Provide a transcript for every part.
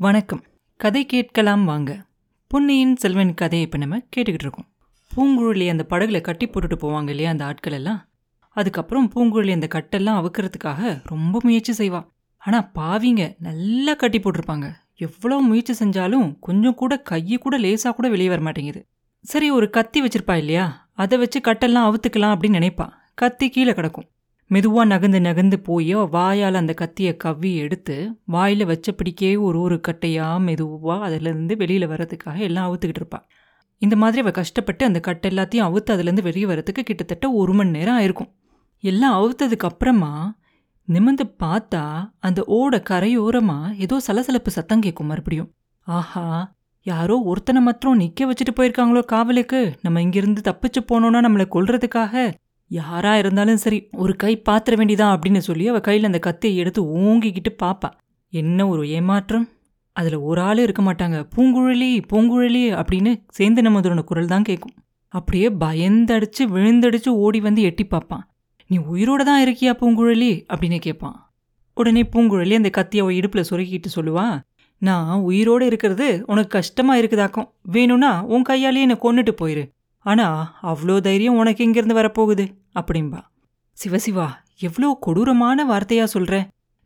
வணக்கம். கதை கேட்கலாம் வாங்க. பொன்னியின் செல்வன் கதையை இப்போ நம்ம கேட்டுக்கிட்டு இருக்கோம். பூங்குழலி அந்த படகுல கட்டி போட்டுட்டு போவாங்க இல்லையா அந்த ஆட்கள் எல்லாம்? அதுக்கப்புறம் பூங்குழலி அந்த கட்டெல்லாம் அவுக்கிறதுக்காக ரொம்ப முயற்சி செய்வா. ஆனால் பாவிங்க நல்லா கட்டி போட்டிருப்பாங்க. எவ்வளோ முயற்சி செஞ்சாலும் கொஞ்சம் கூட கையை கூட லேசாக கூட வெளியே வர மாட்டேங்குது. சரி ஒரு கத்தி வச்சிருப்பா இல்லையா? அதை வச்சு கட்டெல்லாம் அவுத்துக்கலாம் அப்படின்னு நினைப்பா. கத்தி கீழே கிடக்கும். மெதுவா நகந்து நகந்து போய் வாயால் அந்த கத்தியை கவ்வி எடுத்து வாயில் வச்சபடிக்கே ஒரு ஒரு கட்டையா மெதுவாக அதுலேருந்து வெளியில் வர்றதுக்காக எல்லாம் அவுத்துக்கிட்டு இருப்பாள் இந்த மாதிரி அவள் கஷ்டப்பட்டு அந்த கட்டை எல்லாத்தையும் அவுத்து அதுலேருந்து வெளியே வரத்துக்கு கிட்டத்தட்ட ஒரு மணி நேரம் ஆயிருக்கும். எல்லாம் அவுத்ததுக்கு அப்புறமா நிமிந்து பார்த்தா அந்த ஓட கரையோரமாக ஏதோ சலசலப்பு சத்தம் கேட்கும் மறுபடியும். ஆஹா யாரோ ஒருத்தனை மாத்திரம் நிற்க வச்சுட்டு போயிருக்காங்களோ காவலுக்கு? நம்ம இங்கிருந்து தப்பிச்சு போனோன்னா நம்மளை கொல்றதுக்காக. யாரா இருந்தாலும் சரி ஒரு கை பாத்திர வேண்டியதான் அப்படின்னு சொல்லி அவ கையில அந்த கத்தியை எடுத்து ஓங்கிக்கிட்டு பாப்பா. என்ன ஒரு ஏமாற்றம்? அதுல ஒரு ஆளே இருக்க மாட்டாங்க. பூங்குழலி பூங்குழலி அப்படின்னு சேந்து நமதோட குரல் தான் கேட்கும் அப்படியே பயந்தடிச்சு விழுந்தடிச்சு ஓடி வந்து எட்டி பார்ப்பான் நீ உயிரோட தான் இருக்கியா பூங்குழலி? அப்படின்னு கேட்பான் உடனே பூங்குழலி அந்த கத்தியை அவ இடுப்புல சொருக்கிட்டு சொல்லுவா நான் உயிரோட இருக்கிறது உனக்கு கஷ்டமா இருக்குதாக்கும். வேணும்னா உன் கையாலேயே என்னை கொன்னுட்டு போயிரு. ஆனா அவ்வளோ தைரியம் உனக்கு எங்கிருந்து வரப்போகுது அப்படிம்பா. சிவசிவா எவ்வளோ கொடூரமான வார்த்தையா சொல்ற.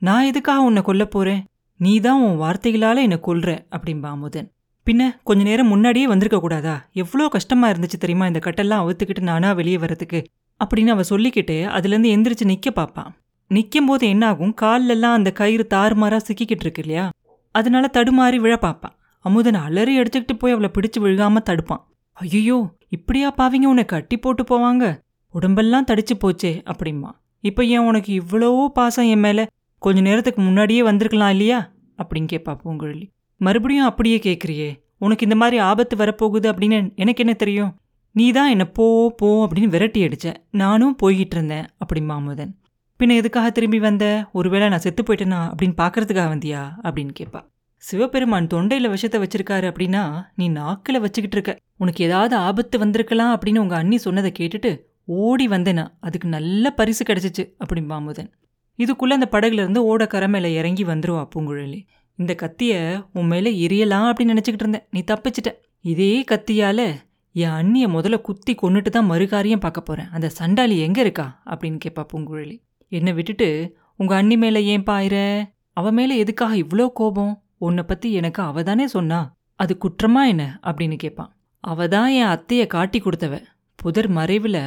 நான் எதுக்காக உன்னை கொல்ல போறேன்? நீ தான் உன் வார்த்தைகளால என்னை கொல்ற அப்படிம்பா அமுதன். பின்ன கொஞ்ச நேரம் முன்னாடியே வந்திருக்க கூடாதா? எவ்வளோ கஷ்டமா இருந்துச்சு தெரியுமா இந்த கட்டெல்லாம் அவுத்துக்கிட்டு நானா வெளியே வரதுக்கு அப்படின்னு அவ சொல்லிக்கிட்டு அதுலேருந்து எந்திரிச்சு நிக்க பார்ப்பான் நிற்கும் போது என்னாகும்? கால்லெல்லாம் அந்த கயிறு தாறுமாறா சிக்கிக்கிட்டு இருக்கு இல்லையா? அதனால தடுமாறி விழ பார்ப்பான் அமுதன் அலறி அடிச்சுக்கிட்டு போய் அவளை பிடிச்சு விழுகாம தடுப்பான். ஐயோ இப்படியா பாவிங்க உன்னை கட்டி போட்டு போவாங்க? உடம்பெல்லாம் தடிச்சு போச்சே அப்படிம்மா. இப்போ ஏன் உனக்கு இவ்வளவோ பாசம் என் மேல? கொஞ்ச நேரத்துக்கு முன்னாடியே வந்திருக்கலாம் இல்லையா? அப்படின்னு கேட்பா பூங்குழலி. மறுபடியும் அப்படியே கேட்குறியே உனக்கு இந்த மாதிரி ஆபத்து வரப்போகுது அப்படின்னு எனக்கு என்ன தெரியும்? நீ தான் என்னை போ போ அப்படின்னு விரட்டி அடிச்ச. நானும் போய்கிட்டு இருந்தேன் அப்படிம்பா அமுதன். பின்ன எதுக்காக திரும்பி வந்த? ஒருவேளை நான் செத்து போயிட்டேனா அப்படின்னு பார்க்கறதுக்காக வந்தியா? அப்படின்னு கேட்பா சிவபெருமான் தொண்டையில் விஷத்தை வச்சிருக்காரு அப்படின்னா நீ நாக்கில் வச்சுக்கிட்டு இருக்க. உனக்கு ஏதாவது ஆபத்து வந்திருக்கலாம் அப்படின்னு உங்கள் அண்ணி சொன்னதை கேட்டுட்டு ஓடி வந்தேனா அதுக்கு நல்ல பரிசு கிடைச்சிச்சு அப்படிம்பா அமுதன். இதுக்குள்ளே அந்த படகுலேருந்து ஓட கரை மேலே இறங்கி வந்துருவா பூங்குழலி. இந்த கத்தியை உன் மேலே எரியலாம் அப்படின்னு நினச்சிக்கிட்டு இருந்தேன். நீ தப்பிச்சிட்ட. இதே கத்தியால் என் அண்ணியை முதல்ல குத்தி கொண்டுட்டு தான் மறுகாரியம் பார்க்க போகிறேன் அந்த சண்டாளி எங்கே இருக்கா? அப்படின்னு கேட்பா பூங்குழலி. என்னை விட்டுட்டு உங்கள் அண்ணி மேலே ஏன் பாயிற அவன் மேலே எதுக்காக இவ்வளோ கோபம்? உன்னை பத்தி எனக்கு அவ தானே சொன்னா? அது குற்றமா என்ன? அப்படின்னு கேட்பான் அவ தான் என் அத்தைய காட்டி கொடுத்தவ. புதர் மறைவுல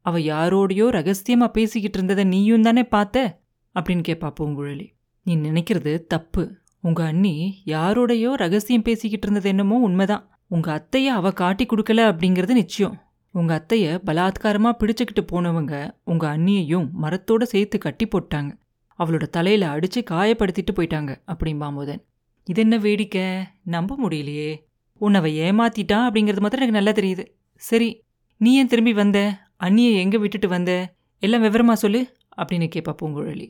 அவ யாரோடையோ ரகசியமா பேசிக்கிட்டு இருந்ததை நீயும் தானே பார்த்த? அப்படின்னு கேட்பா பூங்குழலி. நீ நினைக்கிறது தப்பு. உங்க அண்ணி யாரோடையோ ரகசியம் பேசிக்கிட்டு இருந்தது என்னமோ உண்மைதான். உங்க அத்தைய அவ காட்டி கொடுக்கல அப்படிங்கிறது நிச்சயம். உங்க அத்தைய பலாத்காரமா பிடிச்சுக்கிட்டு போனவங்க உங்க அண்ணியையும் மரத்தோட சேர்த்து கட்டி போட்டாங்க. அவளோட தலையில அடிச்சு காயப்படுத்திட்டு போயிட்டாங்க அப்படிம்பா முதன். இது என்ன வேடிக்கை? நம்ப முடியலையே. உன்னை ஏமாத்திட்டான் அப்படிங்கிறது மாத்திரம் எனக்கு நல்லா தெரியுது. சரி நீ ஏன் திரும்பி வந்த? அண்ணியை எங்க விட்டுட்டு வந்த? எல்லாம் விவரமா சொல்லு அப்படின்னு கேட்பா பூங்குழலி.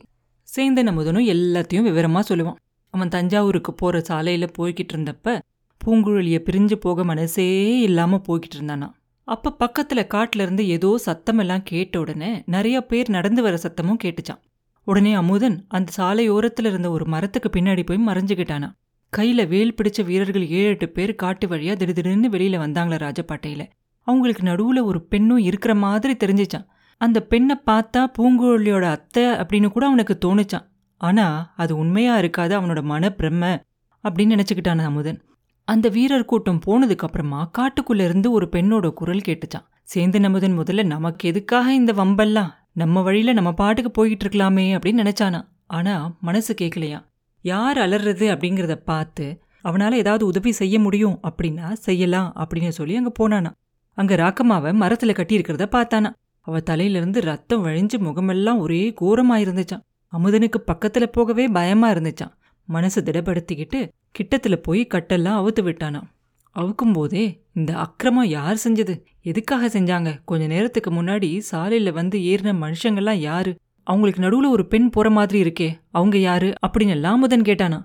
சேந்தன் அமுதனும் எல்லாத்தையும் விவரமா சொல்லுவான். அவன் தஞ்சாவூருக்கு போற சாலையில் போய்கிட்டு இருந்தப்ப பூங்குழலியை பிரிஞ்சு போக மனசே இல்லாமல் போய்கிட்டு இருந்தானா. அப்ப பக்கத்துல காட்டுல இருந்து ஏதோ சத்தமெல்லாம் கேட்ட உடனே நிறைய பேர் நடந்து வர சத்தமும் கேட்டுச்சான். உடனே அமுதன் அந்த சாலையோரத்துல இருந்த ஒரு மரத்துக்கு பின்னாடி போய் மறைஞ்சுக்கிட்டானா. கையில வேல் பிடிச்ச வீரர்கள் ஏழு எட்டு பேர் காட்டு வழியா திடுதிடுன்னு வெளியில வந்தாங்களா ராஜபாட்டையில. அவங்களுக்கு நடுவுல ஒரு பெண்ணும் இருக்கிற மாதிரி தெரிஞ்சிச்சான். அந்த பெண்ணை பார்த்தா பூங்குழலியோட அத்தை அப்படின்னு கூட அவனுக்கு தோணுச்சான். ஆனா அது உண்மையா இருக்காது அவனோட மன பிரம்ம அப்படின்னு நினச்சிக்கிட்டான் அமுதன் அந்த வீரர் கூட்டம் போனதுக்கு அப்புறமா காட்டுக்குள்ள இருந்து ஒரு பெண்ணோட குரல் கேட்டுச்சான். சேர்ந்து நமுதன் முதல்ல நமக்கு எதுக்காக இந்த வம்பெல்லாம்? நம்ம வழியில நம்ம பாட்டுக்கு போய்கிட்டு இருக்கலாமே அப்படின்னு நினைச்சானா. ஆனா மனசு கேட்கலையா யார் அலறது அப்படிங்கிறத பார்த்து அவனால ஏதாவது உதவி செய்ய முடியும் அப்படின்னா செய்யலாம் அப்படின்னு சொல்லி அங்க போனானா. அங்க ராக்கம்மாவை மரத்துல கட்டியிருக்கிறத பார்த்தானா. அவள் தலையிலிருந்து ரத்தம் வழிஞ்சு முகமெல்லாம் ஒரே கோரமாக இருந்துச்சான் அமுதனுக்கு பக்கத்துல போகவே பயமா இருந்துச்சான் மனசு திடப்படுத்திக்கிட்டு கிட்டத்துல போய் கட்டெல்லாம் அவுத்து விட்டானாம். அவுக்கும் போதே இந்த அக்கிரமம் யார் செஞ்சது? எதுக்காக செஞ்சாங்க? கொஞ்ச நேரத்துக்கு முன்னாடி சாலையில வந்து ஏறின மனுஷங்கள்லாம் யாரு? அவங்களுக்கு நடுவுல ஒரு பெண் போற மாதிரி இருக்கே அவங்க யாரு அப்படின்னு எல்லாம் முதன் கேட்டானா.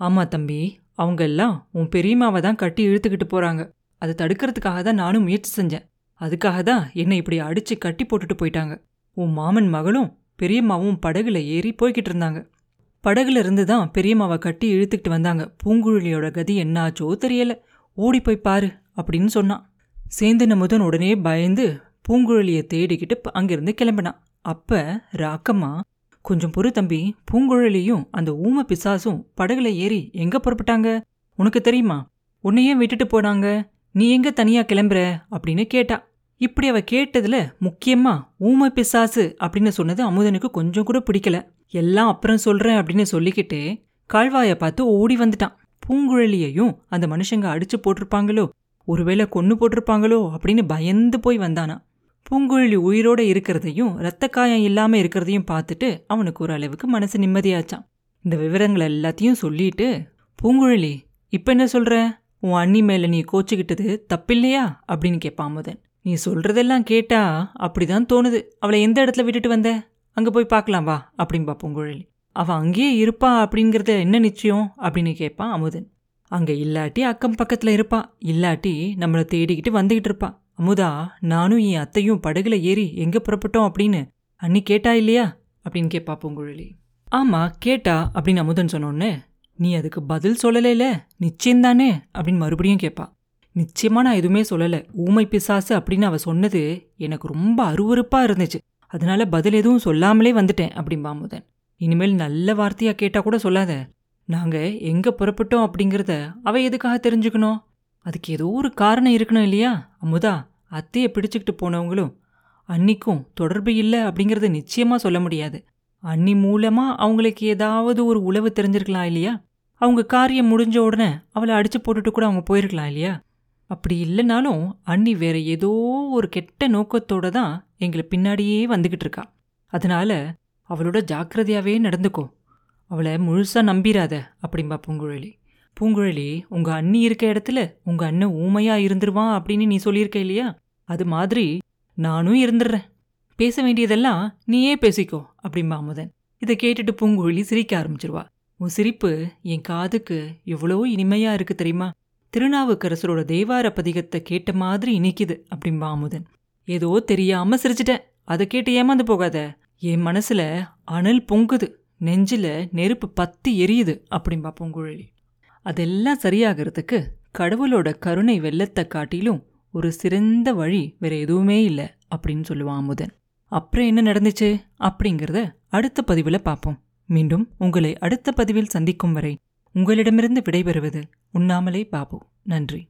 ஆமா தம்பி அவங்க எல்லாம் உன் பெரியம்மாவை தான் கட்டி இழுத்துக்கிட்டு போறாங்க. அதை தடுக்கிறதுக்காக தான் நானும் முயற்சி செஞ்சேன். அதுக்காக தான் என்னை இப்படி அடிச்சு கட்டி போட்டுட்டு போயிட்டாங்க. உன் மாமன் மகளும் பெரியம்மாவும் படகுல ஏறி போய்கிட்டு இருந்தாங்க. படகுல இருந்து தான் பெரியம்மாவை கட்டி இழுத்துக்கிட்டு வந்தாங்க. பூங்குழலியோட கதி என்னாச்சோ தெரியல. ஓடி போய் பாரு அப்படின்னு சொன்னான். சேந்தன முதன் உடனே பயந்து பூங்குழலியை தேடிக்கிட்டு அங்கிருந்து கிளம்பினான். அப்ப ராக்கம்மா கொஞ்சம் பொறு தம்பி பூங்குழலியும் அந்த ஊம பிசாசும் படகுல ஏறி எங்க புறப்பட்டாங்க? உனக்கு தெரியுமா? உன்னையே விட்டுட்டு போனாங்க? நீ எங்க தனியா கிளம்புற? அப்படின்னு கேட்டா. இப்படி அவ கேட்டதுல முக்கியமா ஊம பிசாசு அப்படின்னு சொன்னது அமுதனுக்கு கொஞ்சம் கூட பிடிக்கல. எல்லாம் அப்புறம் சொல்றேன் அப்படின்னு சொல்லிக்கிட்டே கால்வாயை பார்த்து ஓடி வந்துட்டான். பூங்குழலியையும் அந்த மனுஷங்க அடிச்சு போட்டிருப்பாங்களோ? ஒருவேளை கொன்னு போட்டிருப்பாங்களோ? அப்படின்னு பயந்து போய் வந்தானா. பூங்குழலி உயிரோட இருக்கிறதையும் இரத்த காயம் இல்லாம இருக்கிறதையும் பார்த்துட்டு அவனுக்கு ஒரு அளவுக்கு மனசு நிம்மதியாச்சான் இந்த விவரங்கள் எல்லாத்தையும் சொல்லிட்டு பூங்குழலி இப்ப என்ன சொல்ற? உன் அண்ணி மேல நீ கோச்சிக்கிட்டது தப்பில்லையா? அப்படின்னு கேட்பான் அமுதன் நீ சொல்றதெல்லாம் கேட்டா அப்படிதான் தோணுது. அவளை எந்த இடத்துல விட்டுட்டு வந்த? அங்க போய் பார்க்கலாம் வா அப்படின்பா பூங்குழலி. அவள் அங்கேயே இருப்பா அப்படிங்கிறத என்ன நிச்சயம்? அப்படின்னு கேட்பான் அமுதன். அங்க இல்லாட்டி அக்கம் பக்கத்துல இருப்பா. இல்லாட்டி நம்மள தேடிக்கிட்டு வந்துக்கிட்டு இருப்பா. அமுதா நானும் என் அத்தையும் படகுல ஏறி எங்க புறப்பட்டோம் அப்படின்னு அன்னி கேட்டா இல்லையா? அப்படின்னு கேட்பா பூங்குழலி. ஆமா கேட்டா அப்படின்னு அமுதன் சொன்னோன்னே நீ அதுக்கு பதில் சொல்லலைல நிச்சயம்தானே? அப்படின்னு மறுபடியும் கேட்பா நிச்சயமா நான் எதுவுமே சொல்லலை. ஊமை பிசாசு அப்படின்னு அவ சொன்னது எனக்கு ரொம்ப அருவருப்பா இருந்துச்சு. அதனால பதில் எதுவும் சொல்லாமலே வந்துட்டேன் அப்படின்பா அமுதன். இனிமேல் நல்ல வார்த்தையா கேட்டா கூட சொல்லாத. நாங்க எங்க புறப்பட்டோம் அப்படிங்கிறத அவ எதுக்காக தெரிஞ்சுக்கணும்? அதுக்கு ஏதோ ஒரு காரணம் இருக்கணும் இல்லையா? அமுதா அத்தையை பிடிச்சிக்கிட்டு போனவங்களும் அன்னிக்கும் தொடர்பு இல்லை அப்படிங்கறத நிச்சயமா சொல்ல முடியாது. அன்னி மூலமா அவங்களுக்கு ஏதாவது ஒரு உளவு தெரிஞ்சிருக்கலாம் இல்லையா? அவங்க காரியம் முடிஞ்ச உடனே அவளை அடிச்சு போட்டுட்டு கூட அவங்க போயிருக்கலாம் இல்லையா? அப்படி இல்லைனாலும் அண்ணி வேற ஏதோ ஒரு கெட்ட நோக்கத்தோட தான் எங்களை பின்னாடியே வந்துகிட்டு இருக்கா. அதனால அவளோட ஜாக்கிரதையாவே நடந்துக்கோ. அவளை முழுசா நம்பிராத அப்படிம்பா பூங்குழலி. பூங்குழலி உங்க அண்ணி இருக்க இடத்துல உங்க அண்ணன் ஊமையா இருந்துருவான் அப்படின்னு நீ சொல்லியிருக்க இல்லையா? அது மாதிரி நானும் இருந்துடுறேன் பேச வேண்டியதெல்லாம் நீயே பேசிக்கோ அப்படிம்பா அமுதன் இதை கேட்டுட்டு பூங்குழலி சிரிக்க ஆரம்பிச்சிருவா. உன் சிரிப்பு என் காதுக்கு எவ்வளோ இனிமையா இருக்கு தெரியுமா? திருநாவுக்கரசரோட தேவார பதிகத்தை கேட்ட மாதிரி இனிக்குது அப்படிம்பா அமுதன் ஏதோ தெரியாம சிரிச்சிட்டேன். அதை கேட்டு ஏமாந்து போகாத. என் மனசுல அனல் பொங்குது. நெஞ்சில நெருப்பு பத்தி எரியுது அப்படிம்பா பூங்குழலி. அதெல்லாம் சரியாகிறதுக்கு கடவுளோட கருணை வெள்ளத்தை காட்டிலும் ஒரு சிறந்த வழி வேற எதுவுமே இல்லை அப்படின்னு சொல்லுவான் அமுதன். அப்புறம் என்ன நடந்துச்சு? அப்படிங்கிறத அடுத்த பதிவில் பார்ப்போம் மீண்டும் உங்களை அடுத்த பதிவில் சந்திக்கும் வரை உங்களிடமிருந்து விடைபெறுவது உண்ணாமலே பாபு. நன்றி.